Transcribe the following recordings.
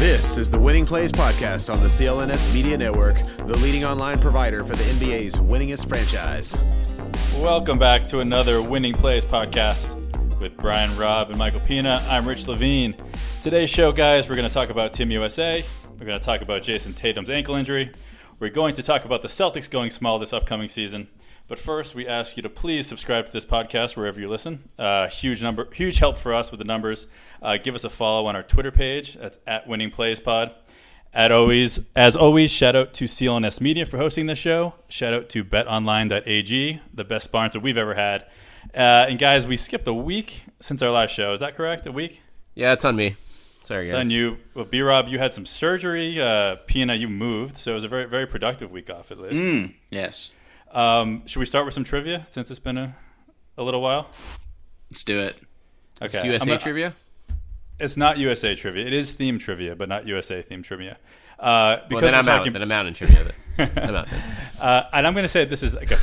This is the Winning Plays Podcast on the CLNS Media Network, the leading online provider for the NBA's winningest franchise. Welcome back to another Winning Plays Podcast with Brian Robb and Michael Pina. I'm Rich Levine. Today's show, guys, we're going to talk about Team USA. We're going to talk about Jayson Tatum's ankle injury. We're going to talk about the Celtics going small this upcoming season. But first, we ask you to please subscribe to this podcast wherever you listen. Uh, huge number, huge help for us with the numbers. Uh, give us a follow on our Twitter page. That's at Winning Plays Pod. At always, as always, shout out to CLNS Media for hosting this show. Shout out to BetOnline.ag, the best sponsor we've ever had. Uh, and guys, we skipped a week since our last show. Is that correct? A week? Yeah, it's on me. Sorry, guys. It's on you. Well, B Rob, you had some surgery. Uh, Pina, you moved, so it was a very, very productive week off at least. Mm, yes. Um, should we start with some trivia since it's been a, a little while? Let's do it. It's Okay. USA I'm gonna- trivia. It's not USA trivia. It is theme trivia, but not USA theme trivia. Uh, Well, because then I'm out. talking, Then I'm out in trivia. then. I'm out. Uh, and I'm going to say this is like a.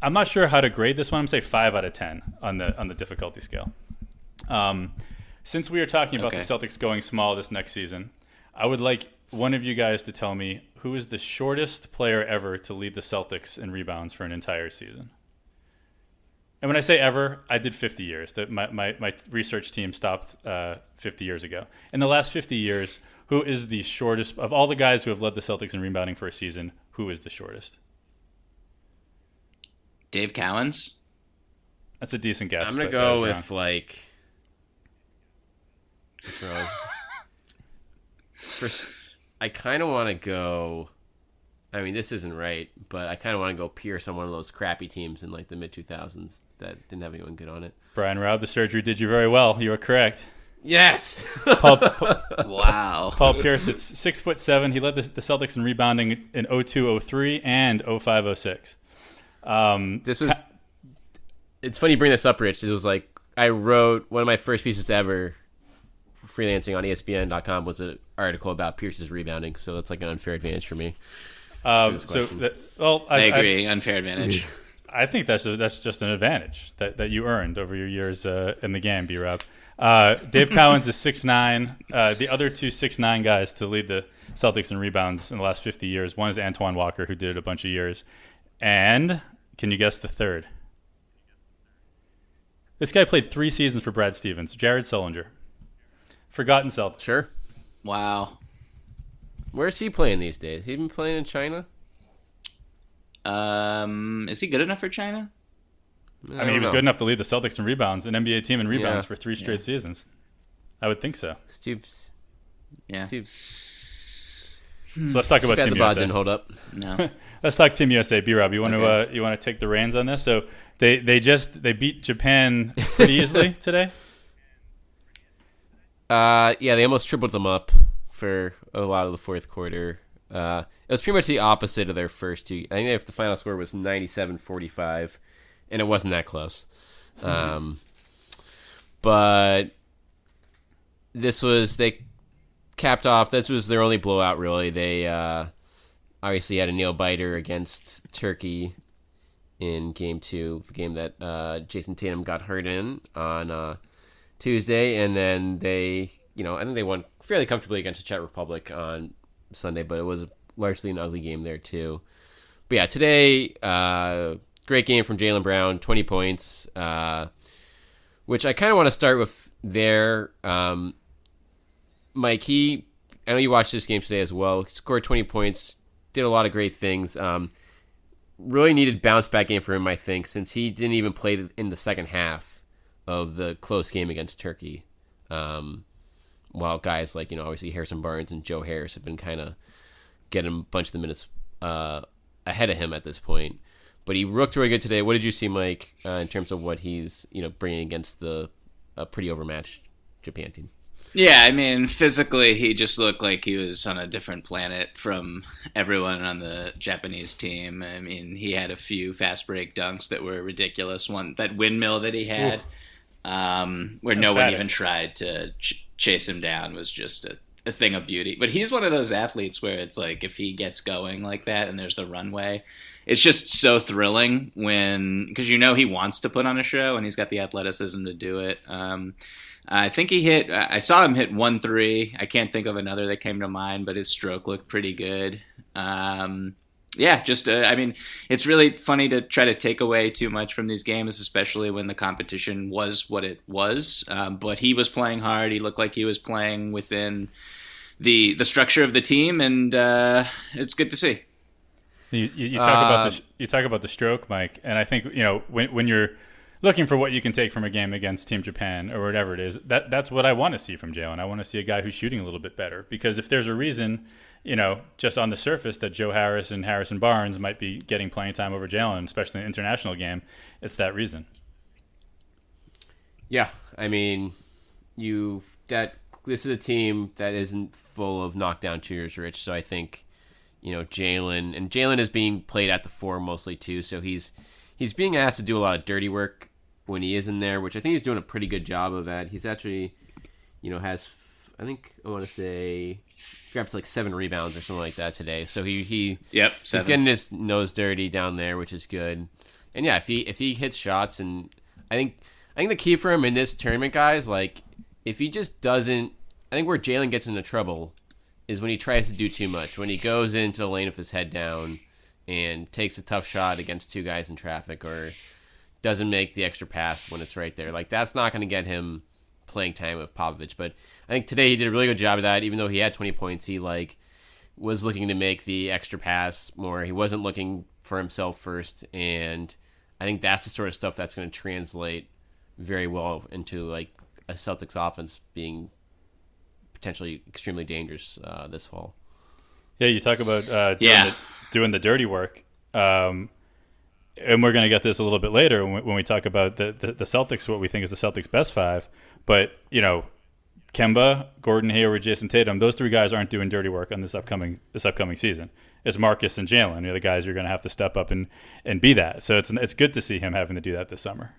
I'm not sure how to grade this one. I'm going to say five out of ten on the on the difficulty scale. Um, since we are talking about Okay. the Celtics going small this next season, I would like one of you guys to tell me who is the shortest player ever to lead the Celtics in rebounds for an entire season. And when I say ever, I did 50 years. That my, my, my research team stopped uh, 50 years ago. In the last 50 years, who is the shortest of all the guys who have led the Celtics in rebounding for a season? Who is the shortest? Dave Cowens. That's a decent guess. I'm gonna go that with wrong. like. What's wrong? First, I kind of want to go. I mean, this isn't right, but I kind of want to go Pierce on one of those crappy teams in like the mid 2000s that didn't have anyone good on it. Brian Robb. The surgery did you very well. You were correct. Yes. Paul, Pa- Wow. Paul Pierce. It's six foot seven. He led the, the Celtics in rebounding in 02, 03, and 05, 06. Um, this was. It's funny you bring this up, Rich. It was like I wrote one of my first pieces ever, freelancing on ESPN.com, was an article about Pierce's rebounding. So that's like an unfair advantage for me. um, so, question. that, well, I, I agree. Unfair advantage. I think that's a, that's just an advantage that, that you earned over your years uh, in the game, B Rob. Uh, Dave Cowens is six nine. Uh, the other two six nine guys to lead the Celtics in rebounds in the last fifty years. One is Antoine Walker, who did it a bunch of years, and can you guess the third? This guy played three seasons for Brad Stevens. Jared Sullinger, forgotten Celtic. Sure. Wow. Where's he playing these days? He been playing in China? Um, is he good enough for China? I mean, he was good enough to lead the Celtics in rebounds, an NBA team in rebounds Yeah. for three straight seasons. I would think so. Steve, Yeah. Steve, So let's talk about bad Team the USA. didn't hold up. No. Let's talk Team USA. B Rob, you want to uh, you want to take the reins on this? So they they just they beat Japan pretty easily today. Uh, yeah, they almost tripled them up for a lot of the fourth quarter. Uh, it was pretty much the opposite of their first two. I think if the final score was 97-45, and it wasn't that close. Um, but this was they capped off. This was their only blowout, really. They uh, obviously had a nail biter against Turkey in game two, the game that uh, Jayson Tatum got hurt in on uh, Tuesday, and then they, you know, I think they won fairly comfortably against the Czech Republic on Sunday, but it was largely an ugly game there too. But yeah, today, uh, great game from Jaylen Brown, twenty points, uh, which I kind of want to start with there. Um, Mike, he I know you watched this game today as well. He scored 20 points, did a lot of great things. Um, really needed bounce back game for him, I think, since he didn't even play in the second half of the close game against Turkey. Um, while guys like you know obviously Harrison Barnes and Joe Harris have been kind of getting a bunch of the minutes uh, ahead of him at this point. But he looked really good today. What did you see, Mike, uh, in terms of what he's you know bringing against the a pretty overmatched Japan team? Yeah, I mean, physically, he just looked like he was on a different planet from everyone on the Japanese team. I mean, he had a few fast break dunks that were ridiculous. One that windmill that he had, um, where no one even tried to ch- chase him down, was just a, a thing of beauty. But he's one of those athletes where it's like if he gets going like that, and there's the runway. It's just so thrilling when because you know he wants to put on a show and he's got the athleticism to do it. Um, I think he hit. I saw him hit one three. I can't think of another that came to mind, but his stroke looked pretty good. Um, yeah, just uh, I mean, it's really funny to try to take away too much from these games, especially when the competition was what it was. Um, but he was playing hard. He looked like he was playing within the the structure of the team, and uh, it's good to see. You, you, you talk about Uh, the you talk about the stroke, Mike, and I think you know when when you're looking for what you can take from a game against Team Japan or whatever it is, that that's what I want to see from Jaylen. I want to see a guy who's shooting a little bit better because if there's a reason, you know, just on the surface that Joe Harris and Harrison Barnes might be getting playing time over Jaylen, especially in the international game, it's that reason. Yeah, I mean, you that this is a team that isn't full of knockdown shooters, Rich. So I think you know Jaylen and Jaylen is being played at the four mostly too. So he's he's being asked to do a lot of dirty work when he is in there, which I think he's doing a pretty good job of that. He's actually you know has I think I want to say grabbed like seven rebounds or something like that today. So he he Yep, He's getting his nose dirty down there, which is good. And yeah, if he if he hits shots, and I think I think the key for him in this tournament, guys, like if he just doesn't, I think where Jaylen gets into trouble is when he tries to do too much. When he goes into the lane with his head down and takes a tough shot against two guys in traffic, or doesn't make the extra pass when it's right there. Like that's not going to get him playing time with Popovich. But I think today he did a really good job of that. Even though he had 20 points, he like was looking to make the extra pass more. He wasn't looking for himself first, and I think that's the sort of stuff that's going to translate very well into like a Celtics offense being potentially extremely dangerous uh, this fall. Yeah, you talk about uh, doing, Yeah. the, doing the dirty work. Um, and we're going to get this a little bit later when we, when we talk about the, the, the Celtics, what we think is the Celtics' best five. But, you know, Kemba, Gordon Hayward, Jayson Tatum, those three guys aren't doing dirty work on this upcoming this upcoming season. It's Marcus and Jaylen. You're the guys you're going to have to step up and, and be that. So it's it's good to see him having to do that this summer.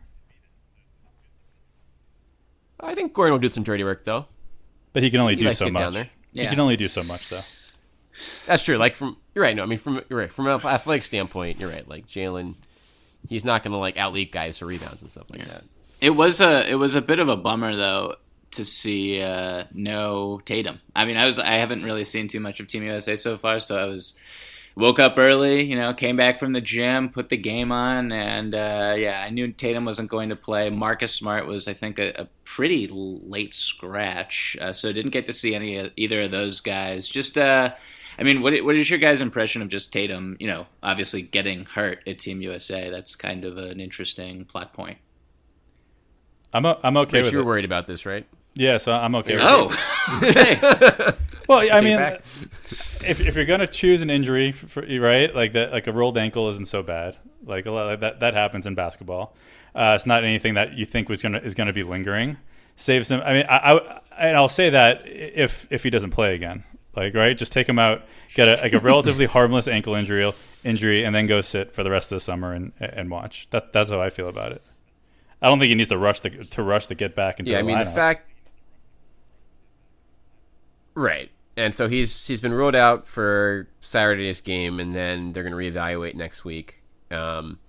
I think Gordon will do some dirty work though. But he can only He do so to get down much. there. He can only do so much, though. That's true. Like from you're right. No, I mean from you're right from an athletic standpoint, you're right. Like Jaylen, he's not going to like outleap guys for rebounds and stuff like that. It was a it was a bit of a bummer though to see uh, no Tatum. I mean, I was I haven't really seen too much of Team USA so far, so I was woke up early, you know, came back from the gym, put the game on, and uh, yeah, I knew Tatum wasn't going to play. Marcus Smart was, I think, a, a pretty late scratch, uh, so didn't get to see any either of those guys. Just. Uh, I mean, what what is your guys' impression of just Tatum? You know, obviously getting hurt at Team USA. That's kind of an interesting plot point. I'm o- I'm okay Rich, with you were it. worried about this, right? Yeah, so I'm okay with it. Oh, okay. Well, I mean, if, if you're gonna choose an injury, for, for, right, like that, like a rolled ankle isn't so bad. Like a lot like that that happens in basketball. Uh, it's not anything that you think was gonna is gonna be lingering. Save some. I mean, I, I and I'll say that if if he doesn't play again, like right, just take him out, get a like a relatively harmless ankle injury injury, and then go sit for the rest of the summer and and watch. That that's how I feel about it. I don't think he needs to rush the, to rush to get back into Yeah, I mean the fact, right? And so he's he's been ruled out for Saturday's game, and then they're going to reevaluate next week. Um,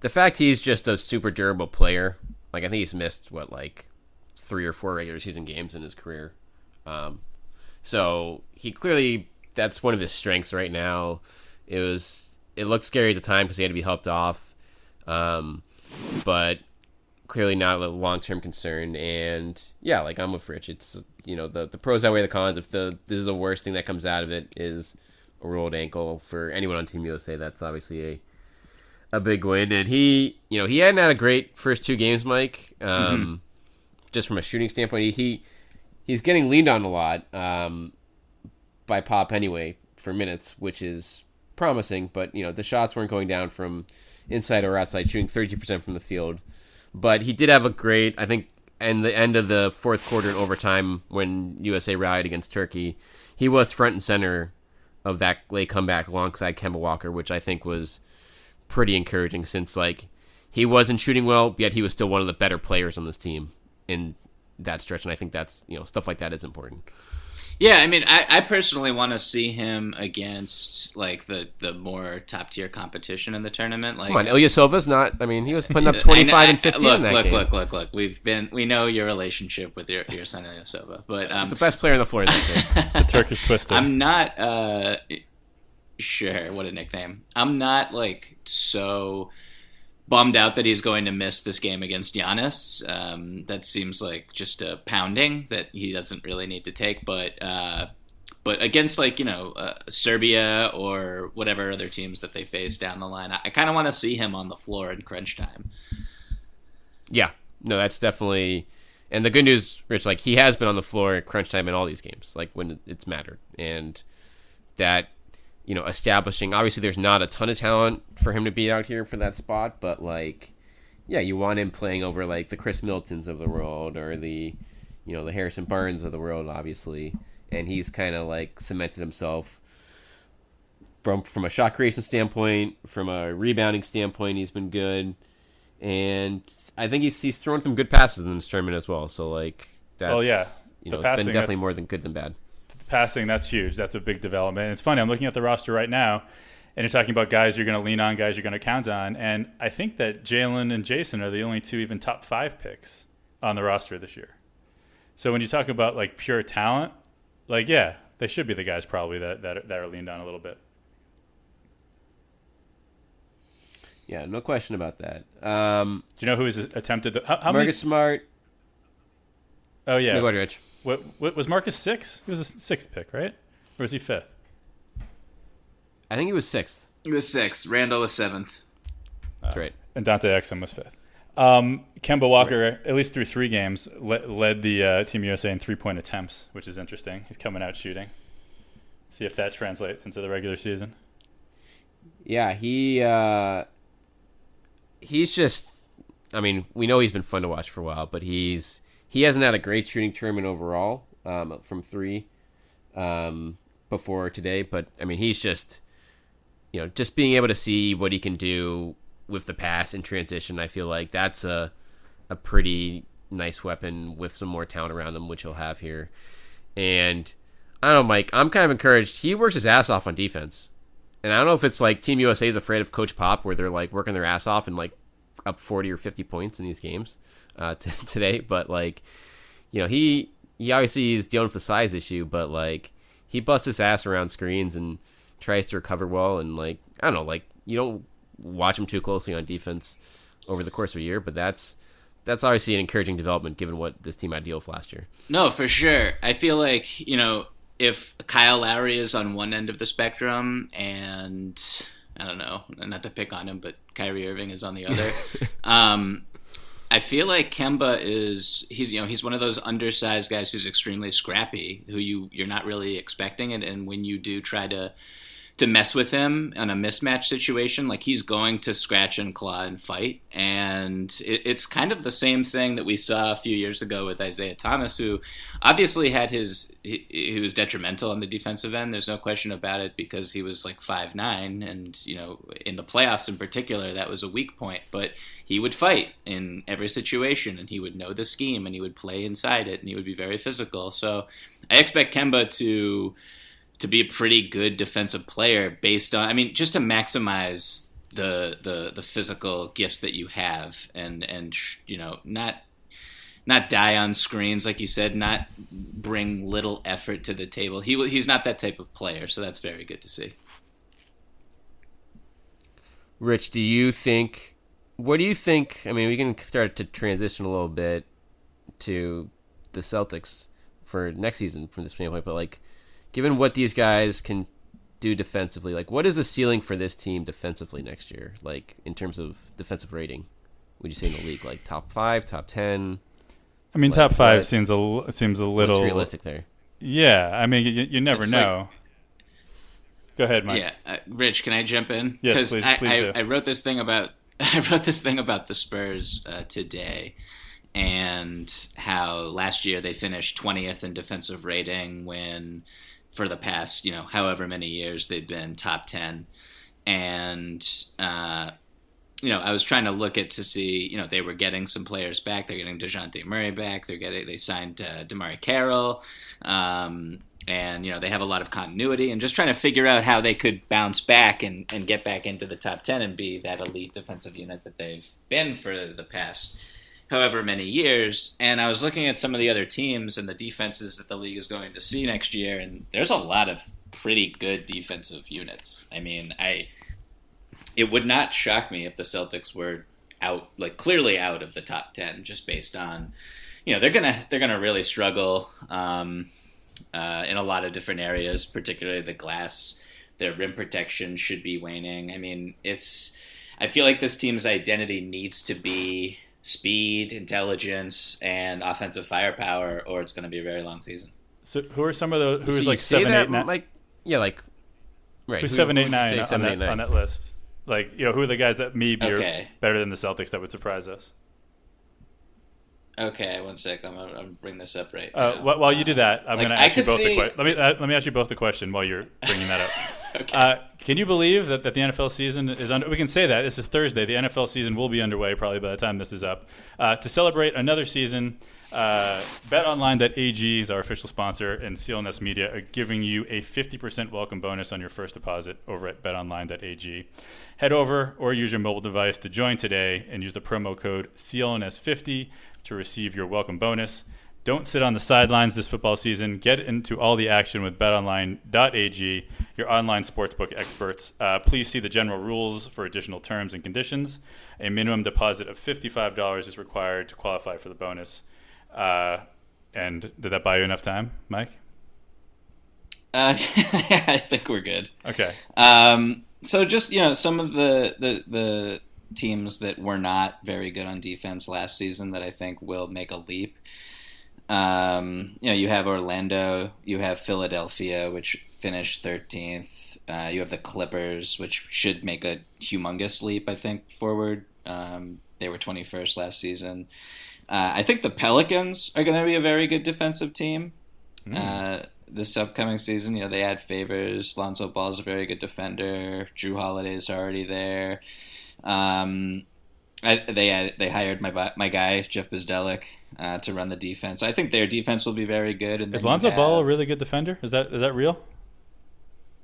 the fact he's just a super durable player, like I think he's missed what like three or four regular season games in his career. Um, so he clearly that's one of his strengths right now. It was it looked scary at the time because he had to be helped off, um, but clearly not a long term concern. And yeah, like I'm with Rich. It's you know the the pros outweigh the cons. If the this is the worst thing that comes out of it is a rolled ankle for anyone on Team USA, that's obviously a a big win. And he you know he hadn't had a great first two games, Mike. Um, mm-hmm. Just from a shooting standpoint, he, he he's getting leaned on a lot um, by Pop anyway for minutes, which is promising. But you know the shots weren't going down from inside or outside, shooting 32% from the field. But he did have a great, I think, and the end of the fourth quarter in overtime when USA rallied against Turkey, he was front and center of that late comeback alongside Kemba Walker, which I think was pretty encouraging since like he wasn't shooting well, yet he was still one of the better players on this team in that stretch, and I think that's you know stuff like that is important. Yeah, I mean, I, I personally want to see him against like the, the more top tier competition in the tournament. Like, come on, Silva's not. I mean, he was putting up twenty five and fifteen. Look, in that look, game. look, look, look. We've been we know your relationship with your, your son Silva, but um, he's the best player on the floor in that the Turkish Twister. I'm not uh, sure what a nickname. I'm not like so bummed out that he's going to miss this game against Giannis. Um, that seems like just a pounding that he doesn't really need to take. But uh, but against like you know uh, Serbia or whatever other teams that they face down the line, I, I kind of want to see him on the floor in crunch time. Yeah, no, that's definitely. And the good news, Rich, like he has been on the floor at crunch time in all these games, like when it's mattered, and that you know, establishing. Obviously, there's not a ton of talent for him to be out here for that spot, but like, yeah, you want him playing over like the Khris Middletons of the world or the, you know, the Harrison Barnes of the world, obviously, and he's kind of like cemented himself from from a shot creation standpoint, from a rebounding standpoint, he's been good, and I think he's he's thrown some good passes in this tournament as well. So like, that's, well, yeah, you know, it's been uh, definitely more than good than bad passing, that's huge. That's a big development. And it's funny. I'm looking at the roster right now, and you're talking about guys you're going to lean on, guys you're going to count on, and I think that Jaylen and Jayson are the only two even top five picks on the roster this year. So when you talk about like pure talent, like yeah, they should be the guys probably that that, that are leaned on a little bit. Yeah, no question about that. Um, Do you know who has attempted? The, how, how Marcus many... Smart. Oh yeah, no, go ahead, Rich. What, what was Marcus six? He was a sixth pick, right? Or was he fifth? I think he was sixth. He was sixth. Randle was seventh. Uh, right. And Dante Exum was fifth. Um, Kemba Walker, right. at least through three games, le- led the uh, Team USA in three point attempts, which is interesting. He's coming out shooting. See if that translates into the regular season. Yeah, he uh, he's just. I mean, we know he's been fun to watch for a while, but he's he hasn't had a great shooting tournament overall um, from three um, before today, but I mean he's just you know just being able to see what he can do with the pass and transition. I feel like that's a a pretty nice weapon with some more talent around him, which he'll have here. And I don't know, Mike. I'm kind of encouraged. He works his ass off on defense, and I don't know if it's like Team USA is afraid of Coach Pop, where they're like working their ass off and like up 40 or 50 points in these games uh, t- today, but like, you know, he he obviously is dealing with the size issue, but like he busts his ass around screens and tries to recover well, and like I don't know, like you don't watch him too closely on defense over the course of a year, but that's that's obviously an encouraging development given what this team had to deal with last year. No, for sure. I feel like you know if Kyle Lowry is on one end of the spectrum and I don't know, not to pick on him, but Kyrie Irving is on the other. um, I feel like Kemba is he's you know he's one of those undersized guys who's extremely scrappy, who you you're not really expecting. It, and when you do try to to mess with him in a mismatch situation. Like he's going to scratch and claw and fight. And it, it's kind of the same thing that we saw a few years ago with Isaiah Thomas, who obviously had his, he, he was detrimental on the defensive end. There's no question about it because he was like five nine, And, you know, in the playoffs in particular, that was a weak point. But he would fight in every situation and he would know the scheme and he would play inside it and he would be very physical. So I expect Kemba to to be a pretty good defensive player based on I mean just to maximize the the the physical gifts that you have and and you know not not die on screens like you said not bring little effort to the table he he's not that type of player so that's very good to see Rich do you think what do you think? I mean, we can start to transition a little bit to the Celtics for next season from this standpoint, but like, given what these guys can do defensively, like, what is the ceiling for this team defensively next year? Like, in terms of defensive rating, would you say in the league, like top five, top ten? I mean, Like, top five what- seems a l- seems a What's little realistic there? Yeah, I mean, you, you never It's like- know. Go ahead, Mike. Yeah, uh, Rich, can I jump in? Yes, please- I, please I, do. I wrote this thing about I wrote this thing about the Spurs uh, today, and how last year they finished twentieth in defensive rating when, for the past you know however many years they've been top ten, and uh, you know I was trying to look at to see you know they were getting some players back. They're getting Dejounte Murray back. They're getting they signed uh, DeMarre Carroll. Um, and you know they have a lot of continuity and just trying to figure out how they could bounce back and, and get back into the top 10 and be that elite defensive unit that they've been for the past however many years and i was looking at some of the other teams and the defenses that the league is going to see next year and there's a lot of pretty good defensive units i mean i it would not shock me if the celtics were out like clearly out of the top 10 just based on you know they're gonna they're gonna really struggle um, uh, in a lot of different areas, particularly the glass. Their rim protection should be waning. I mean, it's. I feel like this team's identity needs to be speed, intelligence, and offensive firepower, or it's going to be a very long season. So who are some of the Who's you like say seven, that, eight, nine? Like, yeah, like, right. who's who- seven, who eight, would you nine say on seven, that eight, nine? on that list? Like, you know, who are the guys that maybe Okay. are better than the Celtics that would surprise us? Okay, one sec. I'm going to bring this up right Uh, now. while you do that, I'm Like, going to ask you both see- the question. Let me uh, let me ask you both the question while you're bringing that up. Okay. Uh, can you believe that, that the NFL season is under? We can say that this is Thursday. The NFL season will be underway probably by the time this is up. Uh, to celebrate another season, uh, BetOnline.ag is our official sponsor, and CLNS Media are giving you a 50% welcome bonus on your first deposit over at BetOnline.ag. Head over or use your mobile device to join today, and use the promo code CLNS50 to receive your welcome bonus. Don't sit on the sidelines this football season. Get into all the action with betonline.ag, your online sportsbook experts. Uh, please see the general rules for additional terms and conditions. A minimum deposit of $55 is required to qualify for the bonus. Uh, and did that buy you enough time, Mike? Uh, I think we're good. Okay. Um, so just you know, some of the, the the teams that were not very good on defense last season that I think will make a leap. Um, you know, you have Orlando, you have Philadelphia, which finished thirteenth. Uh, you have the Clippers, which should make a humongous leap, I think, forward. Um, they were twenty first last season. Uh, I think the Pelicans are going to be a very good defensive team. Uh, this upcoming season, you know, they add favors. Lonzo Ball's a very good defender. Jrue Holiday's already there. Um, I, they had, they hired my my guy Jeff Bzdelik uh, to run the defense. I think their defense will be very good. And Is Lonzo Ball a really good defender? Is that is that real?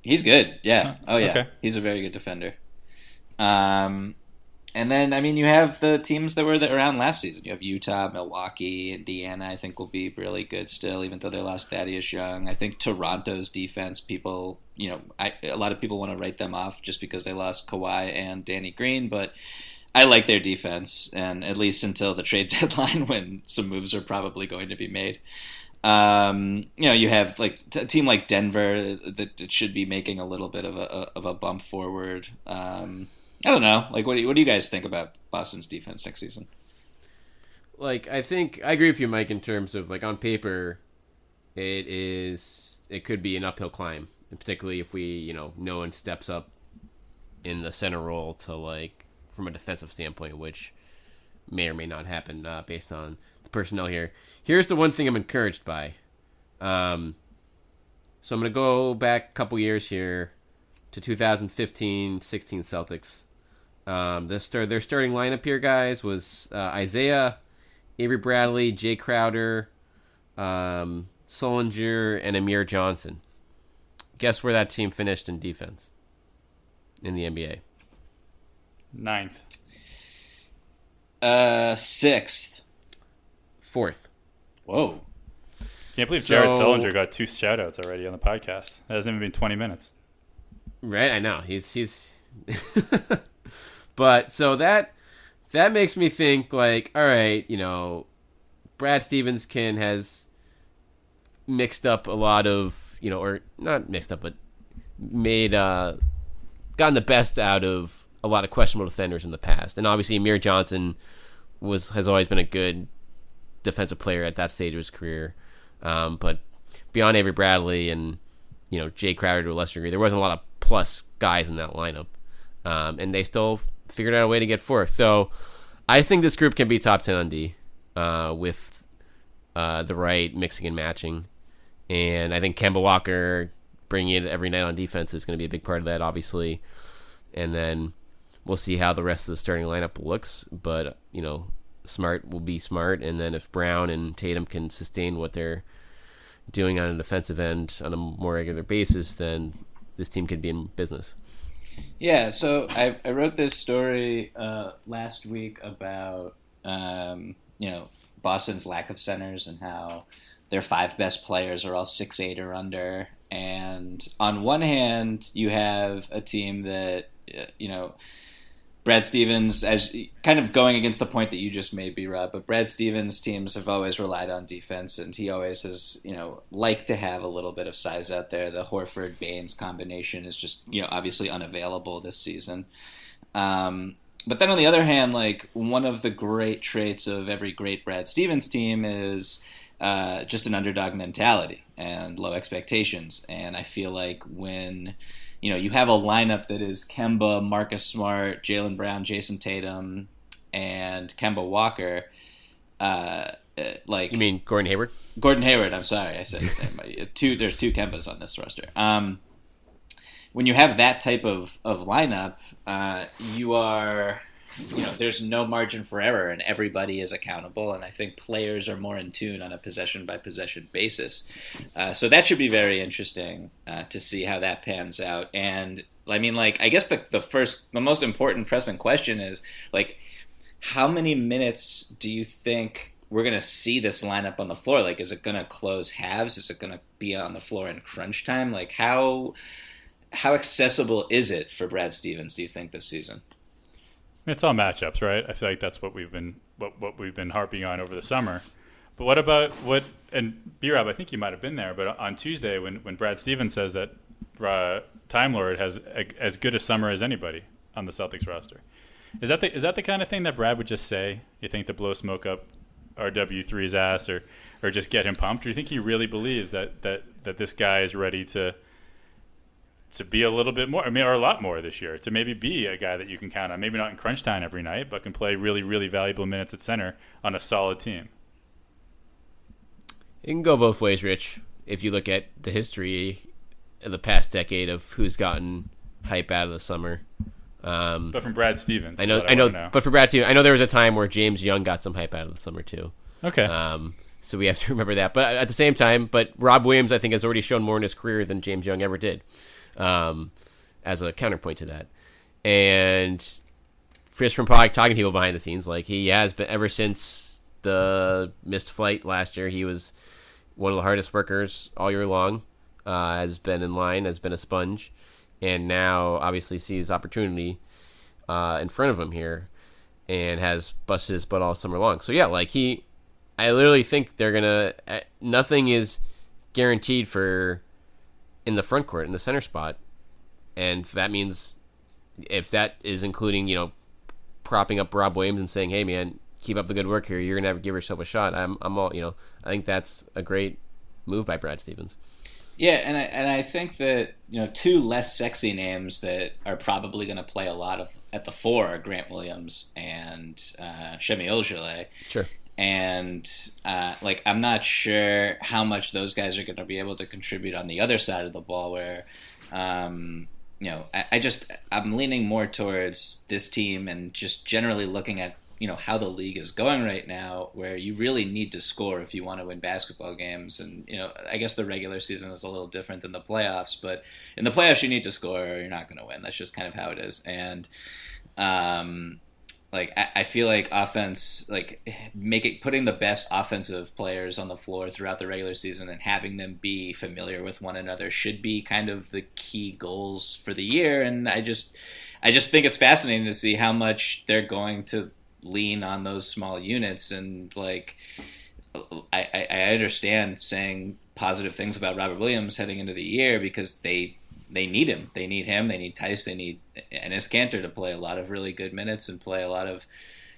He's good. Yeah. Oh yeah. okay. He's a very good defender. Um, and then I mean you have the teams that were around last season. You have Utah, Milwaukee, Indiana. I think will be really good still, even though they lost Thaddeus Young. I think Toronto's defense, people, you know, I, a lot of people want to write them off just because they lost Kawhi and Danny Green, but. I like their defense, and at least until the trade deadline, when some moves are probably going to be made. Um, you know, you have like t- a team like Denver that it should be making a little bit of a of a bump forward. Um, I don't know. Like, what do you, what do you guys think about Boston's defense next season? like I think I agree with you, Mike, in terms of like on paper, it is it could be an uphill climb, and particularly if we you know no one steps up in the center role to like from a defensive standpoint, which may or may not happen uh, based on the personnel here. Here's the one thing I'm encouraged by. Um, so I'm gonna go back a couple years here to 2015-16 Celtics. Um, start, their starting lineup here, guys, was uh, Isaiah, Avery Bradley, Jae Crowder, um, Sullinger, and Amir Johnson. Guess where that team finished in defense in the NBA? Ninth. Uh, sixth. Fourth. Whoa. Can't believe Jared So- Sullinger got two shout outs already on the podcast. That hasn't even been 20 minutes. Right, I know. He's he's but so that that makes me think like, all right, you know, Brad Stevens can has mixed up a lot of you know, or not mixed up, but made uh gotten the best out of a lot of questionable defenders in the past, and obviously Amir Johnson was has always been a good defensive player at that stage of his career, um, but beyond Avery Bradley and you know Jae Crowder to a lesser degree, there wasn't a lot of plus guys in that lineup, um, and they still figured out a way to get fourth. So I think this group can be top ten on D uh, with uh, the right mixing and matching, and I think Kemba Walker bringing it every night on defense is going to be a big part of that, obviously, and then we'll see how the rest of the starting lineup looks. But you know, Smart will be smart, and then if Brown and Tatum can sustain what they're doing on a defensive end on a more regular basis, then this team could be in business. Yeah, so I, I wrote this story uh, last week about um, you know Boston's lack of centers and how their five best players are all six eight or under. And on one hand, you have a team that uh, you know Brad Stevens, as kind of going against the point that you just made, B Rob, but Brad Stevens' teams have always relied on defense, and he always has, you know, liked to have a little bit of size out there. The Horford Baynes combination is just, you know, obviously unavailable this season. Um, but then on the other hand, like one of the great traits of every great Brad Stevens team is uh, just an underdog mentality and low expectations. And I feel like when you know, you have a lineup that is Kemba, Marcus Smart, Jaylen Brown, Jayson Tatum, and Kemba Walker. Uh, uh, like you mean Gordon Hayward? Gordon Hayward. I'm sorry, I said two. There's two Kembas on this roster. Um, when you have that type of of lineup, uh, you are you know, there's no margin for error and everybody is accountable. And I think players are more in tune on a possession by possession basis. Uh, so that should be very interesting uh, to see how that pans out. And I mean, like, I guess the, the first, the most important present question is, like, how many minutes do you think we're going to see this lineup on the floor? Like, is it going to close halves? Is it going to be on the floor in crunch time? Like, how. How accessible is it for Brad Stevens? Do you think this season? It's all matchups, right? I feel like that's what we've been what what we've been harping on over the summer. But what about what and B Rob? I think you might have been there, but on Tuesday when when Brad Stevens says that uh, Time Lord has a, as good a summer as anybody on the Celtics roster, is that the is that the kind of thing that Brad would just say? You think to blow smoke up RW 3s ass or or just get him pumped? Or do you think he really believes that that that this guy is ready to to be a little bit more, I mean, or a lot more this year, to maybe be a guy that you can count on. Maybe not in crunch time every night, but can play really, really valuable minutes at center on a solid team. It can go both ways, Rich. If you look at the history of the past decade of who's gotten hype out of the summer. Um, but from Brad Stevens, I know, I, I know, know, but for Brad Stevens, I know there was a time where James Young got some hype out of the summer too. Okay. Um, so we have to remember that. But at the same time, but Rob Williams, I think, has already shown more in his career than James Young ever did um, as a counterpoint to that. And just from talking to people behind the scenes, like he has been ever since the missed flight last year, he was one of the hardest workers all year long. Uh, has been in line, has been a sponge, and now obviously sees opportunity uh, in front of him here, and has busted his butt all summer long. So yeah, like he, I literally think they're gonna. Uh, nothing is guaranteed for in the front court in the center spot, and that means if that is including you know propping up Rob Williams and saying, "Hey man, keep up the good work here. You're gonna have to give yourself a shot." I'm I'm all you know. I think that's a great move by Brad Stevens. Yeah, and I and I think that you know two less sexy names that are probably going to play a lot of at the four are Grant Williams and uh, Semi Ojeleye. Sure and uh, like I'm not sure how much those guys are going to be able to contribute on the other side of the ball. Where, um, you know, I, I, just I'm leaning more towards this team and just generally looking at you know how the league is going right now, where you really need to score if you want to win basketball games. And you know, I guess the regular season is a little different than the playoffs, but in the playoffs you need to score or you're not going to win. That's just kind of how it is. And um, like I, feel like offense, like making putting the best offensive players on the floor throughout the regular season and having them be familiar with one another should be kind of the key goals for the year. And I just, I just think it's fascinating to see how much they're going to lean on those small units and like I, I understand saying positive things about Robert Williams heading into the year because they they need him. They need him. They need Theis. They need Enes Kanter to play a lot of really good minutes and play a lot of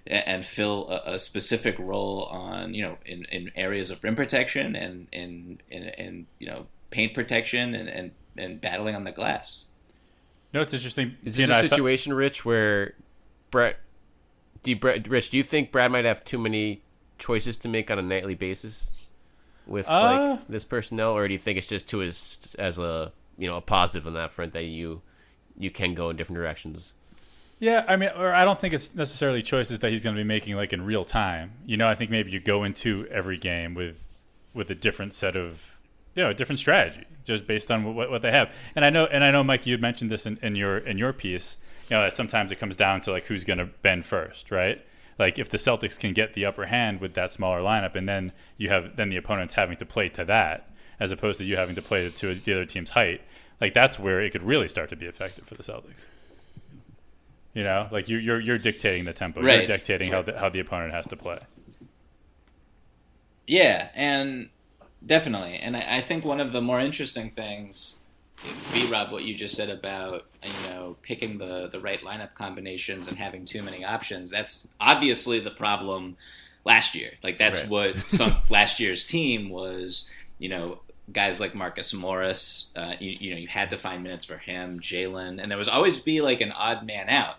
and fill a, a, specific role on you know in, in areas of rim protection and in in, in you know paint protection and, and and battling on the glass. No, it's interesting. Is this a situation, Rich, where Brett, do you, Brett, Rich, do you think Brad might have too many choices to make on a nightly basis with uh, like this personnel, or do you think it's just to as as a you know a positive on that front that you you can go in different directions? Yeah, I mean, or I don't think it's necessarily choices that he's going to be making like in real time. You know, I think maybe you go into every game with with a different set of you know a different strategy just based on what, what they have. And I know, and I know, Mike, you had mentioned this in, in your in your piece. You know, that sometimes it comes down to like who's going to bend first, right? Like if the Celtics can get the upper hand with that smaller lineup, and then you have then the opponents having to play to that, as opposed to you having to play to the other team's height. Like that's where it could really start to be effective for the Celtics. You know, like you, you're you're dictating the tempo. Right. You're dictating how the, how the opponent has to play. Yeah, and definitely, and I, I think one of the more interesting things, B Rob, what you just said about you know picking the the right lineup combinations and having too many options. That's obviously the problem last year. Like that's right. what some last year's team was. You know, guys like Marcus Morris. Uh, you, you know, you had to find minutes for him, Jaylen, and there was always be like an odd man out.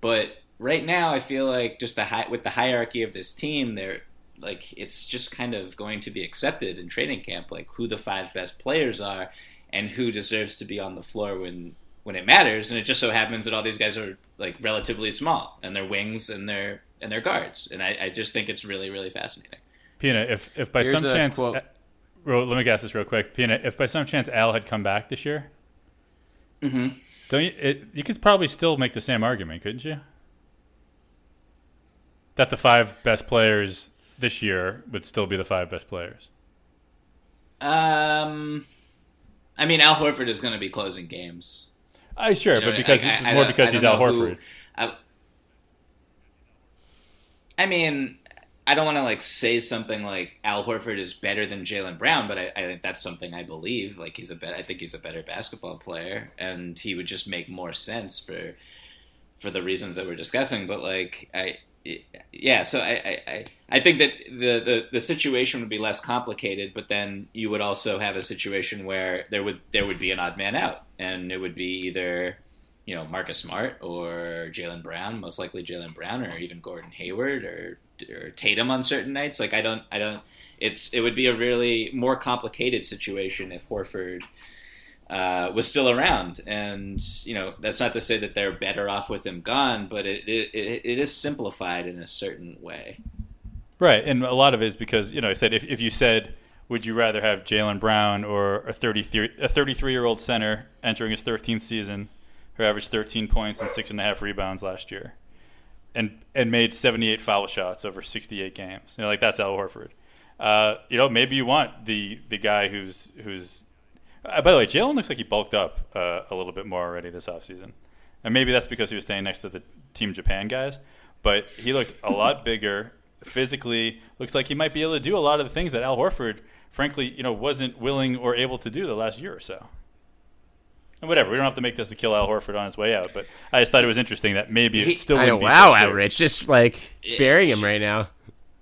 But right now, I feel like just the high, with the hierarchy of this team, they're like it's just kind of going to be accepted in training camp, like who the five best players are and who deserves to be on the floor when when it matters. And it just so happens that all these guys are like relatively small, and their wings and their and their guards. And I, I just think it's really really fascinating. Pina, if if by Here's some chance, quote. Uh, let me guess this real quick, Pina, if by some chance Al had come back this year, mm-hmm. Don't you? It, you could probably still make the same argument, couldn't you? That the five best players this year would still be the five best players. Um, I mean, Al Horford is going to be closing games. I sure, you know, but because I, I, more because he's Al Horford. Who, I, I mean, I don't want to like say something like Al Horford is better than Jaylen Brown, but I, think that's something I believe. Like he's a I think he's a better basketball player, and he would just make more sense for for the reasons that we're discussing. But like I, yeah, so I, I, I think that the, the the situation would be less complicated, but then you would also have a situation where there would there would be an odd man out, and it would be either you know Marcus Smart or Jaylen Brown, most likely Jaylen Brown, or even Gordon Hayward or or Tatum on certain nights. Like I don't, I don't. It's it would be a really more complicated situation if Horford uh, was still around. And you know, that's not to say that they're better off with him gone, but it it, it is simplified in a certain way. Right, and a lot of it is because you know I said if if you said would you rather have Jaylen Brown or a 33 a 33 year old center entering his 13th season who averaged 13 points and six and a half rebounds last year? and and made 78 foul shots over 68 games. You know, like that's Al Horford. Uh, you know, maybe you want the the guy who's who's. Uh, by the way, Jaylen looks like he bulked up uh, a little bit more already this offseason. and maybe that's because he was staying next to the Team Japan guys. But he looked a lot bigger physically. Looks like he might be able to do a lot of the things that Al Horford, frankly, you know, wasn't willing or able to do the last year or so whatever. We don't have to make this to kill Al Horford on his way out, but I just thought it was interesting that maybe it still. I know. Wow, so Rich, just like burying him right now.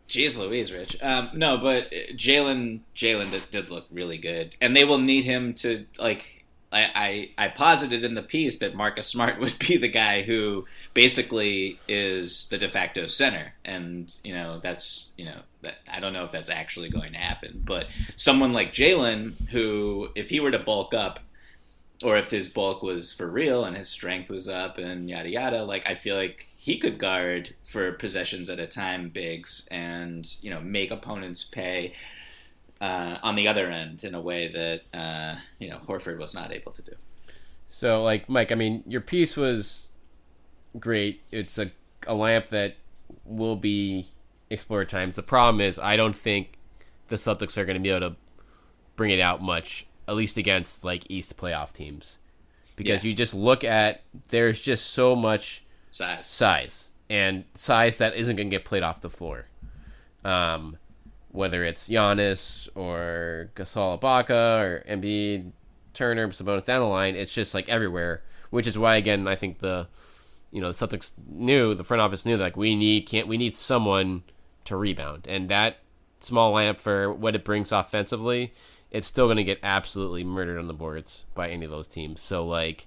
Jeez, Louise, Rich. Um, no, but Jaylen, Jaylen did, did, look really good, and they will need him to like. I, I I posited in the piece that Marcus Smart would be the guy who basically is the de facto center, and you know that's you know that I don't know if that's actually going to happen, but someone like Jaylen, who if he were to bulk up or if his bulk was for real and his strength was up and yada yada, like I feel like he could guard for possessions at a time bigs and you know make opponents pay uh, on the other end in a way that uh, you know Horford was not able to do. So like Mike, I mean your piece was great. It's a a lamp that will be explored times. The problem is I don't think the Celtics are going to be able to bring it out much at least against like East playoff teams, because yeah. you just look at there's just so much size, size, and size that isn't going to get played off the floor. Um, whether it's Giannis or Gasol Ibaka or Embiid, Turner, Sabonis down the line, it's just like everywhere. Which is why, again, I think the you know the Celtics knew the front office knew like we need can't we need someone to rebound, and that small lamp for what it brings offensively, it's still going to get absolutely murdered on the boards by any of those teams. So like,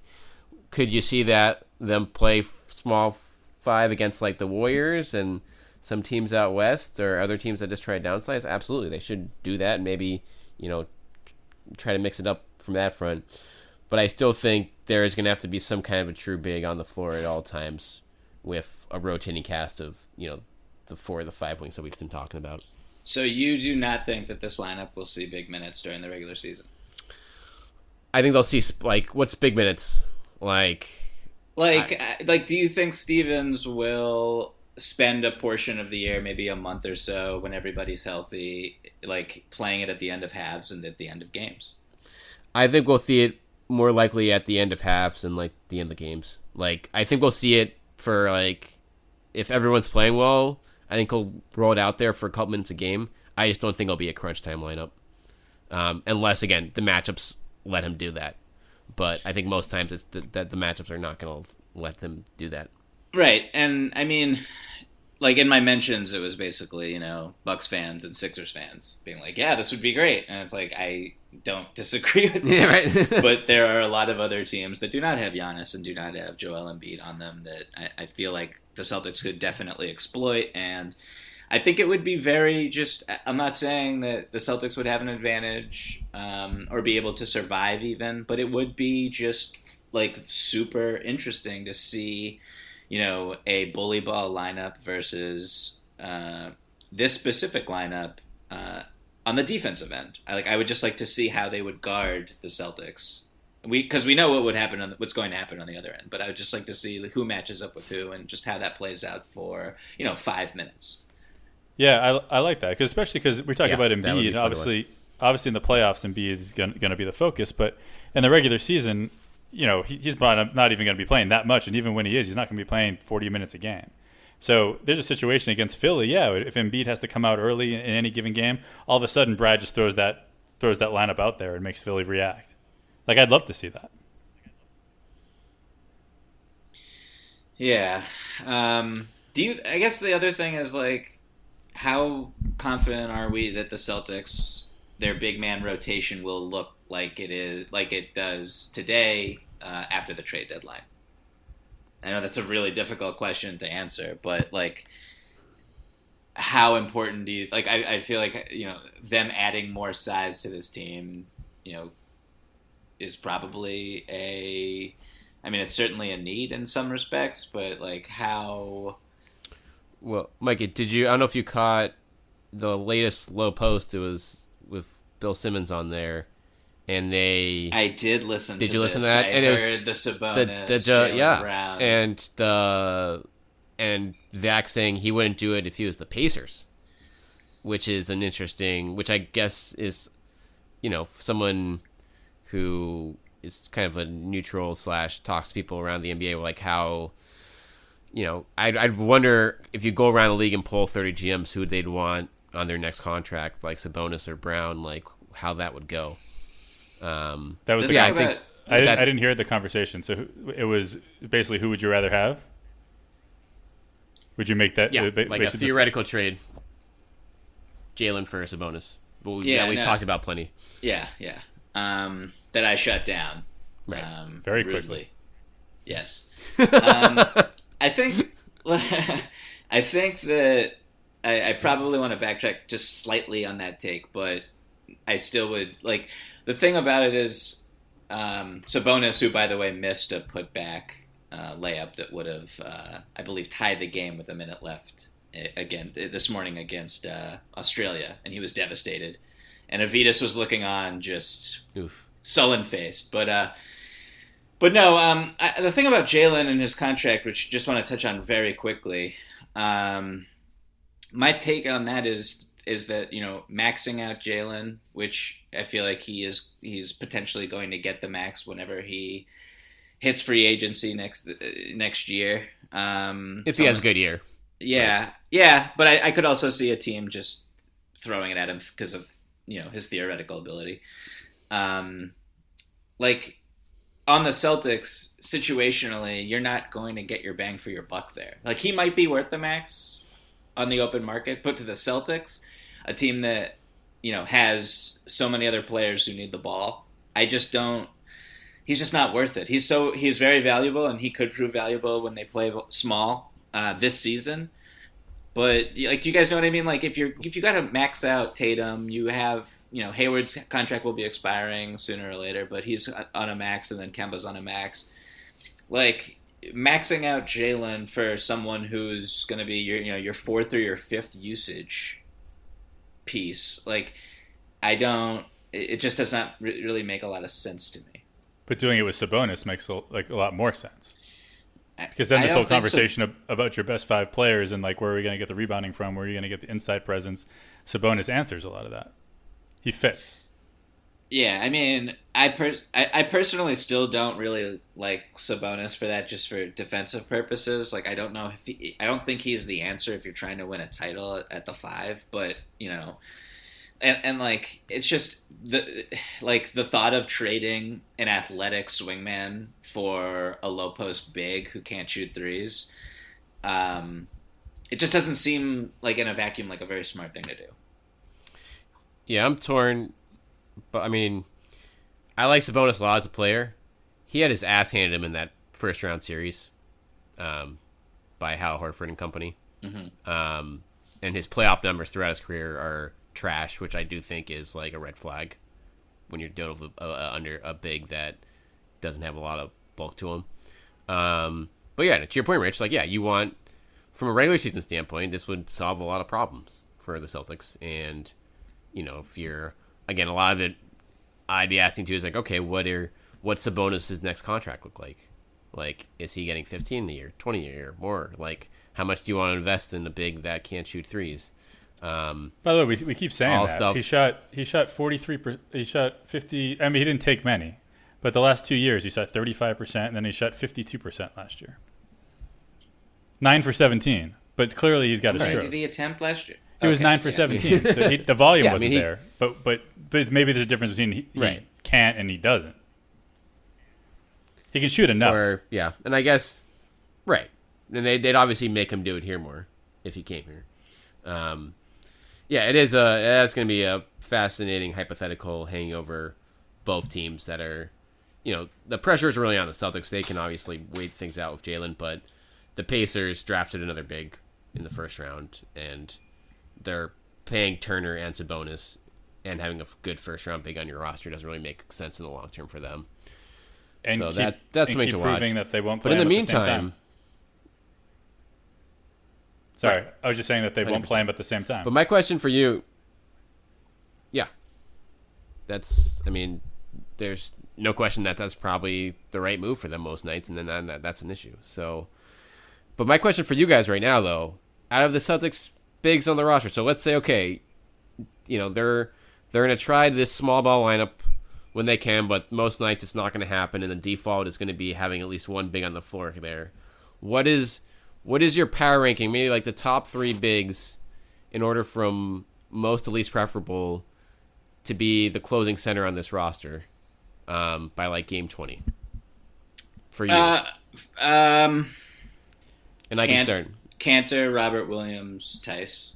could you see that them play small five against like the Warriors and some teams out west or other teams that just try to downsize? Absolutely, they should do that and maybe you know try to mix it up from that front. But I still think there is going to have to be some kind of a true big on the floor at all times with a rotating cast of you know the four or the five wings that we've been talking about. So you do not think that this lineup will see big minutes during the regular season? I think they'll see like what's big minutes like. Like, I, like, do you think Stevens will spend a portion of the year, maybe a month or so, when everybody's healthy, like playing it at the end of halves and at the end of games? I think we'll see it more likely at the end of halves and like the end of games. Like, I think we'll see it for like if everyone's playing well. I think he'll roll it out there for a couple minutes a game. I just don't think it'll be a crunch time lineup, um, unless again the matchups let him do that. But I think most times it's that the matchups are not going to let them do that. Right, and I mean, like in my mentions, it was basically you know Bucks fans and Sixers fans being like, "Yeah, this would be great," and it's like I don't disagree with me. Yeah, right. but there are a lot of other teams that do not have Giannis and do not have Joel Embiid on them that I, I feel like the Celtics could definitely exploit. And I think it would be very just. I'm not saying that the Celtics would have an advantage um, or be able to survive even, but it would be just like super interesting to see, you know, a bully ball lineup versus uh, this specific lineup. Uh, on the defensive end. I like I would just like to see how they would guard the Celtics. We because we know what would happen on the, what's going to happen on the other end, but I would just like to see who matches up with who and just how that plays out for you know five minutes. Yeah, I, I like that because especially because we're talking yeah, about Embiid. Obviously, obviously in the playoffs, Embiid is going to be the focus, but in the regular season, you know he, he's not, not even going to be playing that much, and even when he is, he's not going to be playing forty minutes a game. So there's a situation against Philly. Yeah, if Embiid has to come out early in any given game, all of a sudden Brad just throws that throws that lineup out there and makes Philly react. Like I'd love to see that. Yeah. Um, do you? I guess the other thing is like, how confident are we that the Celtics, their big man rotation, will look like it is like it does today uh, after the trade deadline? I know that's a really difficult question to answer, but like, how important do you like? I, I feel like you know them adding more size to this team, you know, is probably a. I mean, it's certainly a need in some respects, but like how. Well, Mikey, did you? I don't know if you caught the latest Lowe Post. It was with Bill Simmons on there and they. I did listen. Did you this. listen to that? I and heard the Sabonis, the, the, yeah, Brown. and the and Zach saying he wouldn't do it if he was the Pacers, which is an interesting, which I guess is, you know, someone who is kind of a neutral slash talks to people around the NBA like how. You know, I'd, I'd wonder if you go around the league and pull 30 GMs who they'd want on their next contract, like Sabonis or Brown, like how that would go. Um, that was the yeah. I think I, didn't, I didn't hear the conversation. So it was basically who would you rather have? Would you make that? Yeah, uh, like a theoretical the, trade. Jaylen for Sabonis. But yeah, yeah we've no. talked about plenty. Yeah, yeah. Um, that I shut down. Right. Um, Very rudely. quickly. Yes. um, I think. I think that I, I probably want to backtrack just slightly on that take, but I still would like the thing about it is um, Sabonis, who by the way missed a putback uh, layup that would have, uh, I believe, tied the game with a minute left eh, again this morning against uh, Australia, and he was devastated. And Arvydas was looking on, just sullen faced. But uh, but no, um, I, the thing about Jaylen and his contract, which I just want to touch on very quickly. Um, my take on that is is that you know maxing out Jaylen, which I feel like he is he's potentially going to get the max whenever he hits free agency next uh, next year. Um, If he has a good year. yeah, yeah, but I, I could also see a team just throwing it at him because of you know his theoretical ability. Um, like on the Celtics, situationally, you're not going to get your bang for your buck there. Like he might be worth the max on the open market, but to the Celtics, a team that you know has so many other players who need the ball, I just don't. He's just not worth it. He's so he's very valuable, and he could prove valuable when they play small uh, this season. But like, do you guys know what I mean? Like, if you're if you got to max out Tatum, you have you know Hayward's contract will be expiring sooner or later, but he's on a max, and then Kemba's on a max. Like maxing out Jaylen for someone who's going to be your you know your fourth or your fifth usage piece, like I don't. It just does not re- really make a lot of sense to me. But doing it with Sabonis makes a, like a lot more sense. Because then this whole think so- conversation about your best five players and like where are we going to get the rebounding from, where are you going to get the inside presence, Sabonis answers a lot of that. He fits. Yeah, I mean, I, per- I I personally still don't really like Sabonis for that, just for defensive purposes. Like, I don't know if he, I don't think he's the answer if you're trying to win a title at, the five. But you know, and and like it's just the like the thought of trading an athletic swingman for a low post big who can't shoot threes, um, it just doesn't seem like in a vacuum like a very smart thing to do. Yeah, I'm torn, but I mean, I like Sabonis a lot as a player. He had his ass handed him in that first round series, um, by Al Horford and company. Um, and his playoff numbers throughout his career are trash, which I do think is like a red flag when you're dealing with uh, uh, under a big that doesn't have a lot of bulk to him. Um, but yeah, to your point, Rich, like yeah, you want from a regular season standpoint, this would solve a lot of problems for the Celtics. And you know, if you're again, a lot of it, I'd be asking too is like, okay, what are what's Sabonis' next contract look like? Like, is he getting 15 a year, 20 a year, more? Like, how much do you want to invest in a big that can't shoot threes? Um, By the way, we, we keep saying All that stuff. he shot he shot forty three. He shot fifty. I mean, he didn't take many, but the last two years he shot thirty five percent, and then he shot fifty two percent last year. Nine for seventeen, but clearly he's got a How stroke. did he attempt last year? He was Okay, nine for yeah. seventeen, so he, the volume Yeah, wasn't mean, he- there. But but but maybe there's a difference between he, he Right. can't and he doesn't. He can shoot enough. Or yeah, and I guess right, and they, they'd obviously make him do it here more if he came here. Um, yeah, it is a that's going to be a fascinating hypothetical hanging over both teams that are, you know, the pressure is really on the Celtics. They can obviously wait things out with Jaylen, but the Pacers drafted another big in the first round, and they're paying Turner and Sabonis, and having a good first round pick on your roster doesn't really make sense in the long term for them. and so keep, that- that's something to watch. proving that they won't But in the him at same meantime, time. sorry, I was just saying that they won't play him at the same time. But my question for you, yeah, that's. I mean, there's no question that that's probably the right move for them most nights, and then that, that's an issue. So, but my question for you guys right now, though, out of the Celtics bigs on the roster, so let's say okay, you know they're they're gonna try this small ball lineup when they can, but most nights it's not going to happen, and the default is going to be having at least one big on the floor there. What is what is your power ranking? Maybe like the top three bigs in order from most to least preferable to be the closing center on this roster um, by like game 20 for you. Uh, um, and I Can- start. Kanter, Robert Williams, Theis.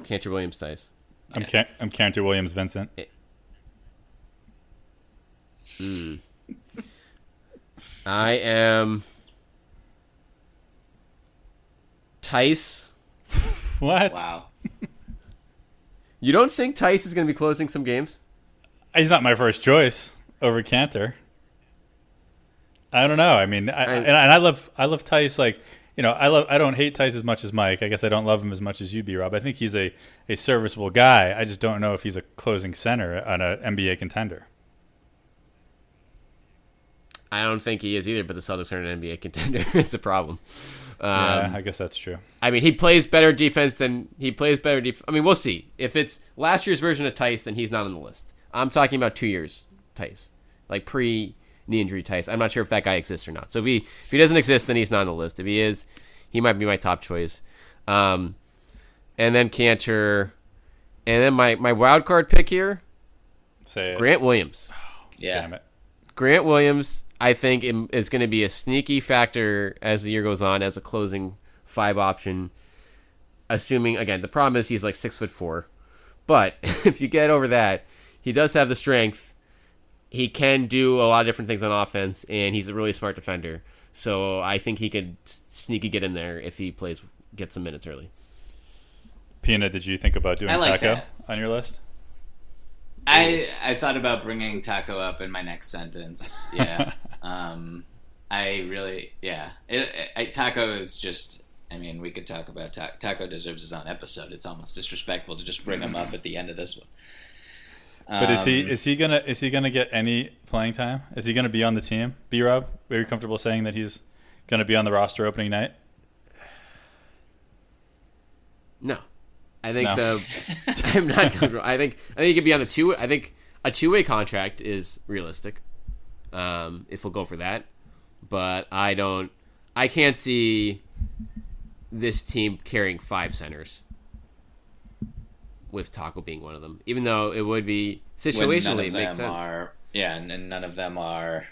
Kanter Williams Theis. I'm Can- I'm Kanter Williams Vincent. Eh. Hmm. I am Theis. What? Wow. You don't think Theis is going to be closing some games? He's not my first choice over Kanter. I don't know. I mean, I, I- and, and I love I love Theis. Like you know, I love I don't hate Theis as much as Mike. I guess I don't love him as much as you, B Rob. I think he's a a serviceable guy. I just don't know if he's a closing center on an NBA contender. I don't think he is either, but the Celtics are an NBA contender. it's a problem. Um, yeah, I guess that's true. I mean, he plays better defense than he plays better. Def- I mean, we'll see. If it's last year's version of Theis, then he's not on the list. I'm talking about two years Theis, like pre knee injury Theis. I'm not sure if that guy exists or not. So if he if he doesn't exist, then he's not on the list. If he is, he might be my top choice. Um, and then Kanter, and then my my wild card pick here, Say it. Grant Williams. Yeah. Damn it. Grant Williams, I think, im- is going to be a sneaky factor as the year goes on as a closing five option. Assuming again, the problem is he's like six foot four, but if you get over that, he does have the strength. He can do a lot of different things on offense, and he's a really smart defender. So I think he could s- sneaky get in there if he plays, get some minutes early. Pina, did you think about doing like Tacko that. on your list? I I thought about bringing Tacko up in my next sentence. Yeah. um, I really yeah. It, I, Tacko is just. I mean, we could talk about Ta- Tacko deserves his own episode. It's almost disrespectful to just bring him up at the end of this one. But is he Um, is he gonna is he gonna get any playing time? Is he gonna be on the team? B Rob, are you comfortable saying that he's gonna be on the roster opening night? No, I think No. the I'm not comfortable. I think I think he could be on the two. I think a two way contract is realistic. Um, if we'll go for that, but I don't. I can't see this team carrying five centers. With Tacko being one of them, even though it would be situationally of it makes sense. are yeah, and, and none of them are.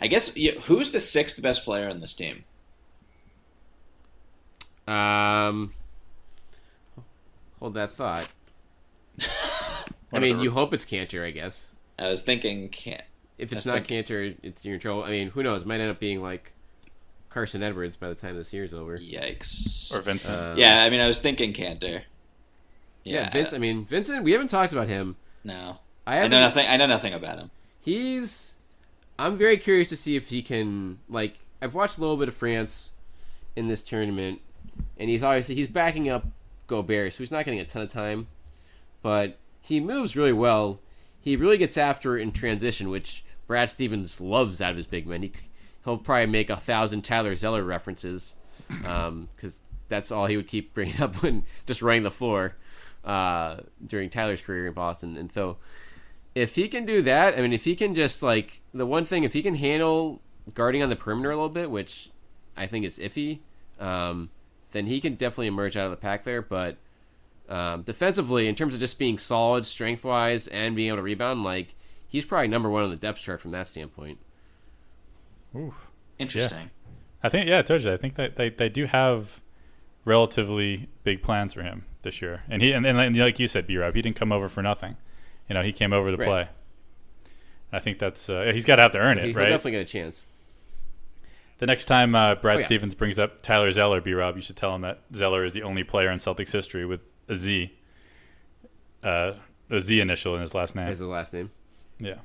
I guess you, who's the sixth best player on this team? Um, hold that thought. I mean, you hope it's Kanter, I guess. I was thinking can't. If it's not think- Kanter, it's you're trouble. I mean, who knows? Might end up being like Carsen Edwards by the time this year's over. Yikes. Or Vincent? Uh, yeah, I mean, I was thinking Kanter. Yeah, Vince. I mean, Vincent. We haven't talked about him. No, I I know nothing. I know nothing about him. He's. I'm very curious to see if he can like. I've watched a little bit of France in this tournament, and he's obviously he's backing up Gobert, so he's not getting a ton of time, but he moves really well. He really gets after it in transition, which Brad Stevens loves out of his big men. He he'll probably make a thousand Tyler Zeller references, um, because that's all he would keep bringing up when just running the floor uh, during Tyler's career in Boston, and so if he can do that, I mean, if he can just like the one thing, if he can handle guarding on the perimeter a little bit, which I think is iffy, um, then he can definitely emerge out of the pack there. But um, defensively, in terms of just being solid, strength wise, and being able to rebound, like he's probably number one on the depth chart from that standpoint. Ooh. Interesting. I think yeah, I told you. I think that they, they do have relatively big plans for him this year, and he and, and like you said, B Rob, he didn't come over for nothing. You know, he came over to Right. play. I think that's uh, he's got to have to earn He- it, He'll right? definitely get a chance. The next time uh, Brad Oh, yeah. Stevens brings up Tyler Zeller, B Rob, you should tell him that Zeller is the only player in Celtics history with a Z, uh, a Z initial in his last name. As his last name. Yeah,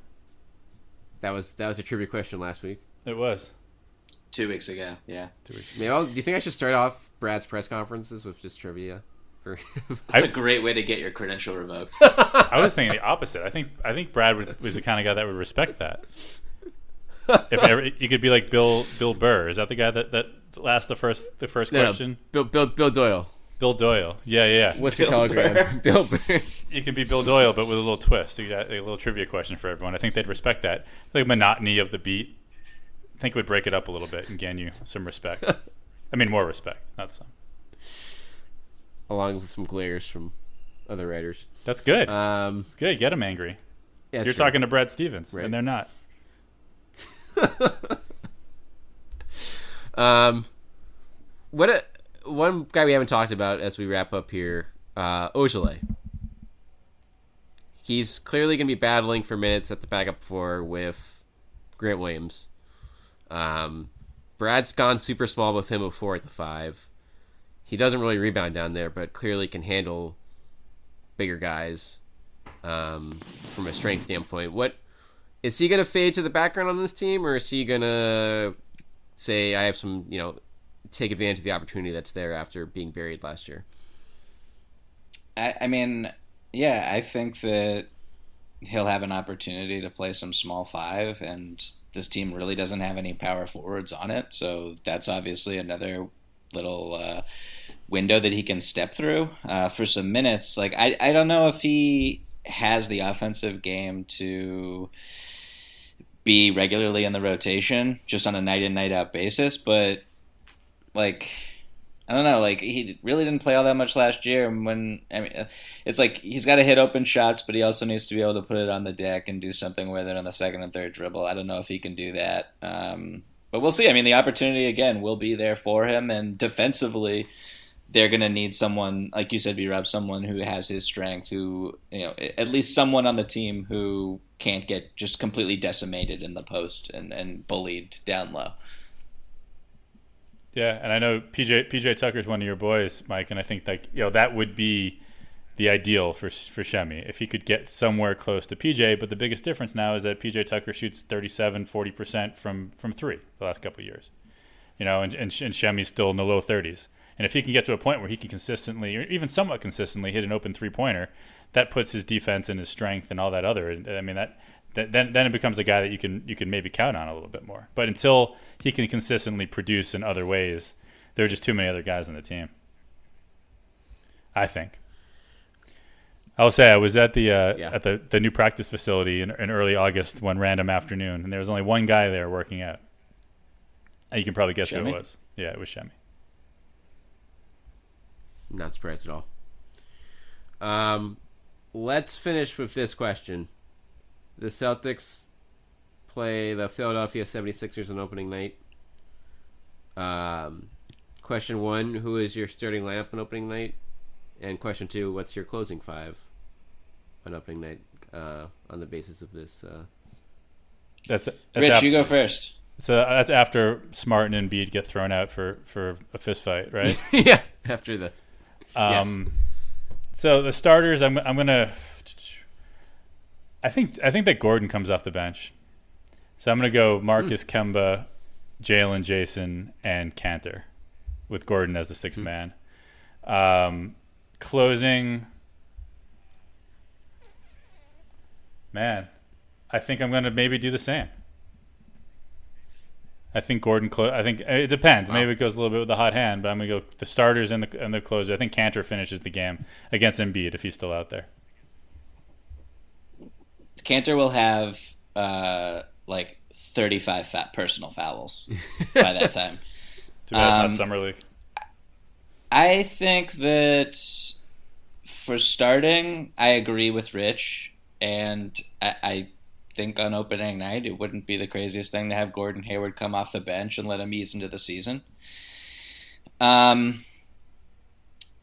That was that was a trivia question last week. it was. Two weeks ago. Yeah. two Maybe I'll, do you think I should start off Brad's press conferences with just trivia? For That's I- a great way to get your credential revoked. I was thinking the opposite. I think I think Brad would, was the kind of guy that would respect that. If ever, you could be like Bill Bill Burr, is that the guy that that asked the first the first No, no, question? Bill, Bill Bill Doyle. Bill Doyle. Yeah, yeah. yeah. What's your Bill telegram? Bill Burr. You can be Bill Doyle, but with a little twist. So you got a little trivia question for everyone. I think they'd respect that. The monotony of the beat. I think it would break it up a little bit and gain you some respect. I mean, more respect, not some. Along with some glares from other writers. That's good. Um, good. Get them angry. yeah, You're sure. talking to Brad Stevens, Right. and they're not. Um, what a, one guy we haven't talked about as we wrap up here, uh, Ojeleye. He's clearly going to be battling for minutes at the backup four with Grant Williams. Um, Brad's gone super small with him before at the five. He doesn't really rebound down there, but clearly can handle bigger guys um, from a strength standpoint. What is he going to fade to the background on this team, or is he going to say I have some, you know, take advantage of the opportunity that's there after being buried last year. I, I mean, yeah, I think that he'll have an opportunity to play some small five, and this team really doesn't have any power forwards on it, so that's obviously another little uh, window that he can step through uh, for some minutes. Like, I, I don't know if he has the offensive game to be regularly in the rotation just on a night in night out basis, but like I don't know, like he really didn't play all that much last year. When I mean, it's like he's got to hit open shots, but he also needs to be able to put it on the deck and do something with it on the second and third dribble. I don't know if he can do that, um, but we'll see. I mean, the opportunity again will be there for him, and defensively, they're going to need someone like you said, B Rob, someone who has his strength, who you know, at least someone on the team who can't get just completely decimated in the post and, and bullied down low. Yeah, and I know PJ PJ Tucker's one of your boys, Mike, and I think like you know that would be the ideal for for Semi if he could get somewhere close to PJ. But the biggest difference now is that PJ Tucker shoots 37, 40 percent from from three the last couple years. You know, and and, and Semi's still in the low 30s. And if he can get to a point where he can consistently, or even somewhat consistently, hit an open three pointer, that puts his defense and his strength and all that other. I mean that, that then then it becomes a guy that you can you can maybe count on a little bit more. But until he can consistently produce in other ways, there are just too many other guys on the team. I think. I will say I was at the uh, yeah. at the, the new practice facility in, in early August one random afternoon, and there was only one guy there working out. And you can probably guess Shemi? who it was. Yeah, it was Semi. Not surprised at all. Um, let's finish with this question. The Celtics play the Philadelphia 76ers on opening night. Um, question one Who is your starting lineup on opening night? And question two What's your closing five on opening night uh, on the basis of this? Uh... That's, that's Rich, after, you go first. So that's after Smart and Embiid get thrown out for, for a fist fight, right? yeah, after the. Um, yes. So the starters, I'm I'm gonna. I think I think that Gordon comes off the bench, so I'm gonna go Marcus mm. Kemba, Jaylen, Jayson, and Kanter, with Gordon as the sixth mm. man. Um, closing, man, I think I'm gonna maybe do the same. I think Gordon. Clo- I think it depends. Wow. Maybe it goes a little bit with the hot hand, but I'm gonna go the starters and the and the closer. I think Kanter finishes the game against Embiid if he's still out there. Kanter will have uh, like 35 fat personal fouls by that time. Too bad um, not summer league. I think that for starting, I agree with Rich, and I, I think on opening night it wouldn't be the craziest thing to have Gordon Hayward come off the bench and let him ease into the season. Um,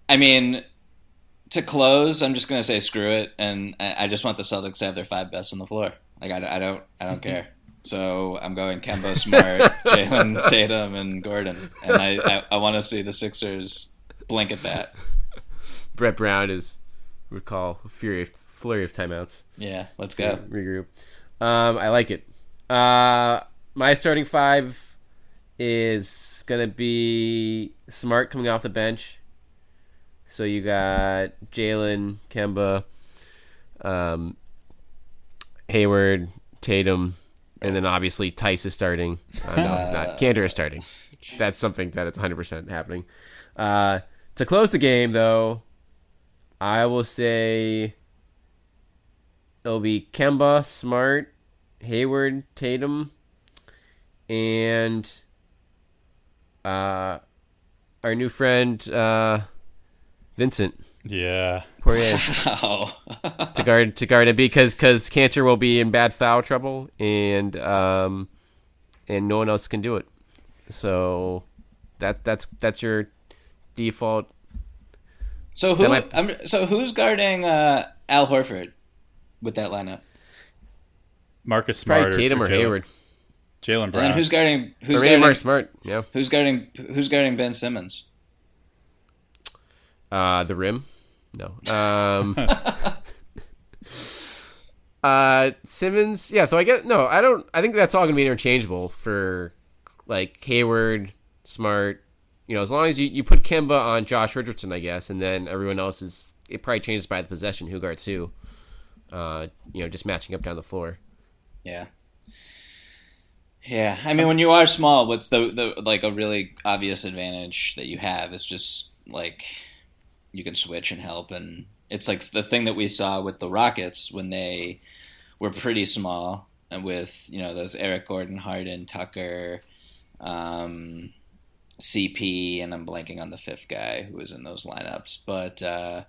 I mean, to close, I'm just gonna say screw it, and I just want the Celtics to have their five best on the floor. Like I, I don't, I don't care. So I'm going Kemba Smart, Jaylen Tatum, and Gordon, and I, I, I want to see the Sixers blink at that. Brett Brown is recall fury flurry of timeouts. Yeah, let's go regroup. Um, I like it. Uh, my starting five is gonna be Smart coming off the bench. So you got Jaylen, Kemba, um, Hayward, Tatum, and then obviously Theis is starting. Uh, no, it's not. Kanter is starting. That's something that it's 100% happening. Uh, to close the game, though, I will say it'll be Kemba, Smart, Hayward, Tatum, and uh, our new friend uh, Vincent. Yeah. Poirier. Wow. to guard to guard him because because Kanter will be in bad foul trouble and um and no one else can do it. So that that's that's your default. So who? Might... so who's guarding uh, Al Horford? with that lineup? Marcus Smart, Probably Tatum or, or Hayward. Jaylen Brown. And then who's guarding? Who's guarding? Mark Smart. Yeah. Who's guarding? Who's guarding Ben Simmons? Uh, the rim. No. Um. uh, Simmons. Yeah. So I get no. I don't. I think that's all gonna be interchangeable for like Hayward, Smart. You know, as long as you, you put Kemba on Josh Richardson, I guess, and then everyone else is. It probably changes by the possession who guards who uh, you know, just matching up down the floor. Yeah. Yeah, I mean, when you are small, what's the the like a really obvious advantage that you have is just like you can switch and help, and it's like the thing that we saw with the Rockets when they were pretty small and with you know those Eric Gordon, Harden, Tucker, um, CP, and I'm blanking on the fifth guy who was in those lineups. But uh,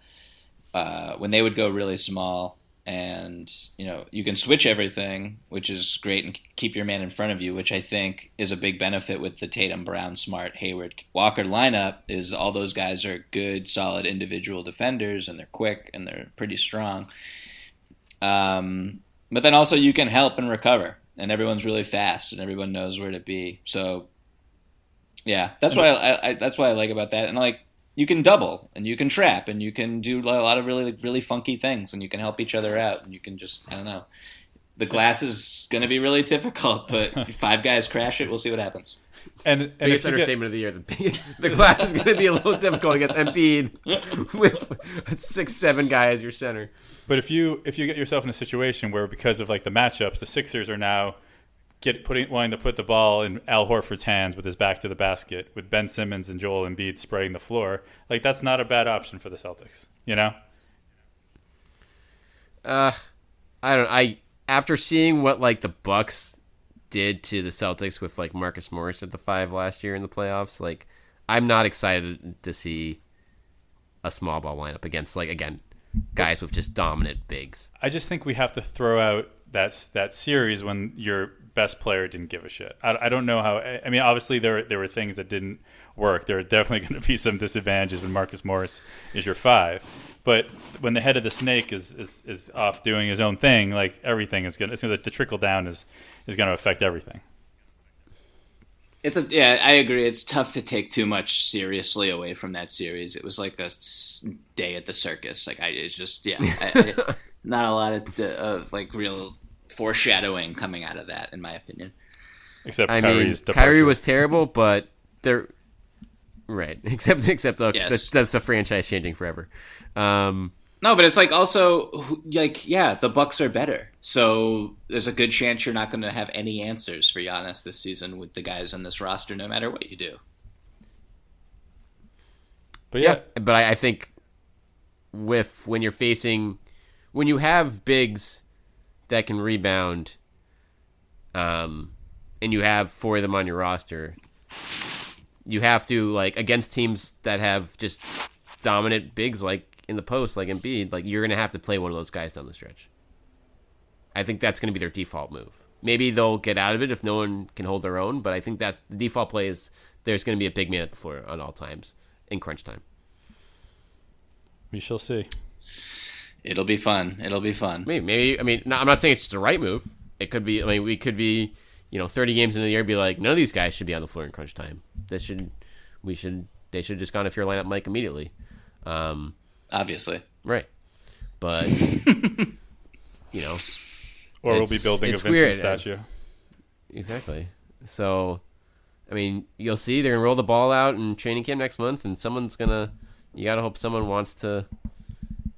uh, when they would go really small, and you know you can switch everything, which is great, and keep your man in front of you, which I think is a big benefit with the Tatum, Brown, Smart, Hayward, Walker lineup. Is all those guys are good, solid individual defenders, and they're quick and they're pretty strong. Um, but then also you can help and recover, and everyone's really fast, and everyone knows where to be. So yeah, that's what I, I, that's what I like about that, and like you can double and you can trap and you can do a lot of really really funky things, and you can help each other out, and you can just I don't know. The glass is going to be really difficult, but five guys crash it. We'll see what happens. And, and Biggest if get- of the year. The, the glass is going to be a little difficult against Embiid with six, seven guy as your center. But if you if you get yourself in a situation where because of like the matchups, the Sixers are now get putting wanting to put the ball in Al Horford's hands with his back to the basket, with Ben Simmons and Joel Embiid spreading the floor, like that's not a bad option for the Celtics. You know, Uh, I don't. I after seeing what like the Bucks did to the Celtics with like Marcus Morris at the five last year in the playoffs, like I'm not excited to see a small ball lineup against like again guys with just dominant bigs. I just think we have to throw out that that series when your best player didn't give a shit. I, I don't know how. I mean, obviously there there were things that didn't work. There are definitely going to be some disadvantages when Marcus Morris is your five. But when the head of the snake is, is, is off doing his own thing, like everything is gonna, it's the trickle down is is gonna affect everything. It's a yeah, I agree. It's tough to take too much seriously away from that series. It was like a day at the circus. Like I, it's just yeah, I, I, not a lot of, uh, of like real foreshadowing coming out of that, in my opinion. Except I mean, Kyrie's Kyrie was terrible, but they're right. Except except the, Yes. that's, that's the franchise changing forever. Um, No, but it's like also like yeah, the Bucks are better, so there's a good chance you're not going to have any answers for Giannis this season with the guys on this roster, no matter what you do. but yeah, yeah, but I, I think with when you're facing when you have bigs that can rebound, um, and you have four of them on your roster, you have to like against teams that have just dominant bigs like in the post, like Embiid, like you're gonna have to play one of those guys down the stretch. I think that's gonna be their default move. Maybe they'll get out of it if no one can hold their own, but I think that's the default play is there's gonna be a big man at the floor on all times in crunch time. we shall see. It'll be fun. It'll be fun. Maybe, maybe. I mean, no, I'm not saying it's just the right move. It could be. I mean, we could be, you know, 30 games in the year, be like, none of these guys should be on the floor in crunch time. They should. We should. They should just gone if your lineup Mike immediately. Um, Obviously, right. But you know, Or we'll be building a Vincent weird. statue. exactly. So, I mean, you'll see they're gonna roll the ball out in training camp next month, and someone's gonna. You gotta hope someone wants to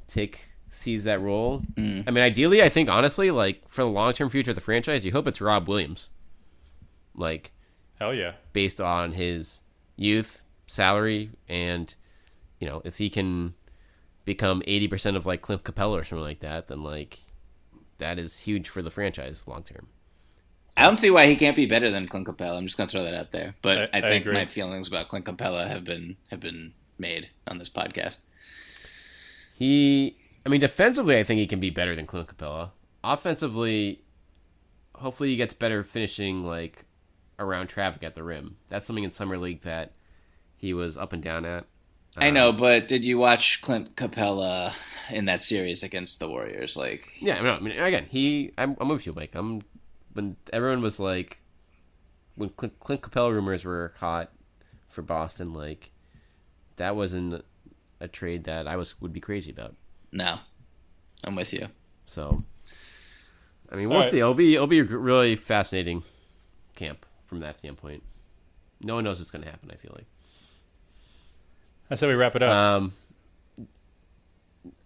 take seize that role. Mm. I mean, ideally, I think honestly, like for the long term future of the franchise, you hope it's Rob Williams. Like Hell yeah. based on his youth, salary, and you know, if he can become eighty percent of like Clint Capela or something like that, then like that is huge for the franchise long term. I don't see why he can't be better than Clint Capela. I'm just going to throw that out there. But I- I, I think agree. my feelings about Clint Capela have been have been made on this podcast. He, I mean, defensively, I think he can be better than Clint Capela. Offensively, hopefully, he gets better finishing like around traffic at the rim. That's something in summer league that he was up and down at. I know, um, but did you watch Clint Capela in that series against the Warriors? Like, Yeah, no, I mean, again, he, I'm, I'm with you, Mike. I'm when everyone was like, when Clint, Clint Capela rumors were hot for Boston, like that wasn't a trade that I was would be crazy about. No, I'm with you. So, I mean, we'll All right. see. It'll be it'll be a really fascinating camp from that standpoint. No one knows what's going to happen. I feel like. I said we wrap it up. Um,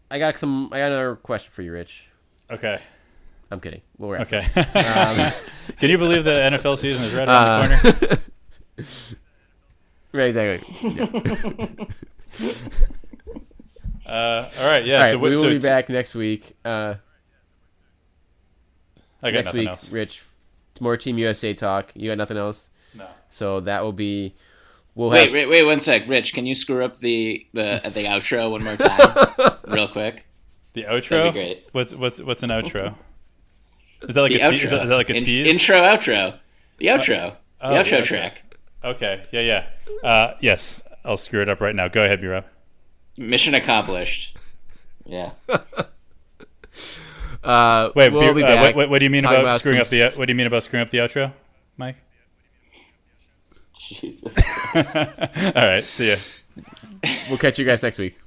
I got some. I got another question for you, Rich. okay. I'm kidding. We'll wrap. Okay. Can you believe the NFL season is right around Uh, the corner? Right, exactly. Yeah. Uh, all right. Yeah. All right, so we will so be t- back next week. Uh, I got next nothing week, else. Rich, it's more Team USA talk. You got nothing else? No. So that will be. We'll Wait, have, wait, wait one sec, Rich. Can you screw up the the the outro one more time, real quick? The outro. That'd be great. What's what's what's an outro? Is that like The a te- is, that, is that like a In- tease? Intro, outro. The outro. oh, the outro okay. track. Okay. Yeah. Yeah. Uh, yes. I'll screw it up right now. Go ahead, B Rob. Mission accomplished. Yeah. Uh, Wait, we'll B- be uh, back. what, what, what do you mean about, about screwing some up the? What do you mean about screwing up the outro, Mike? Jesus. All right. See ya. We'll catch you guys next week.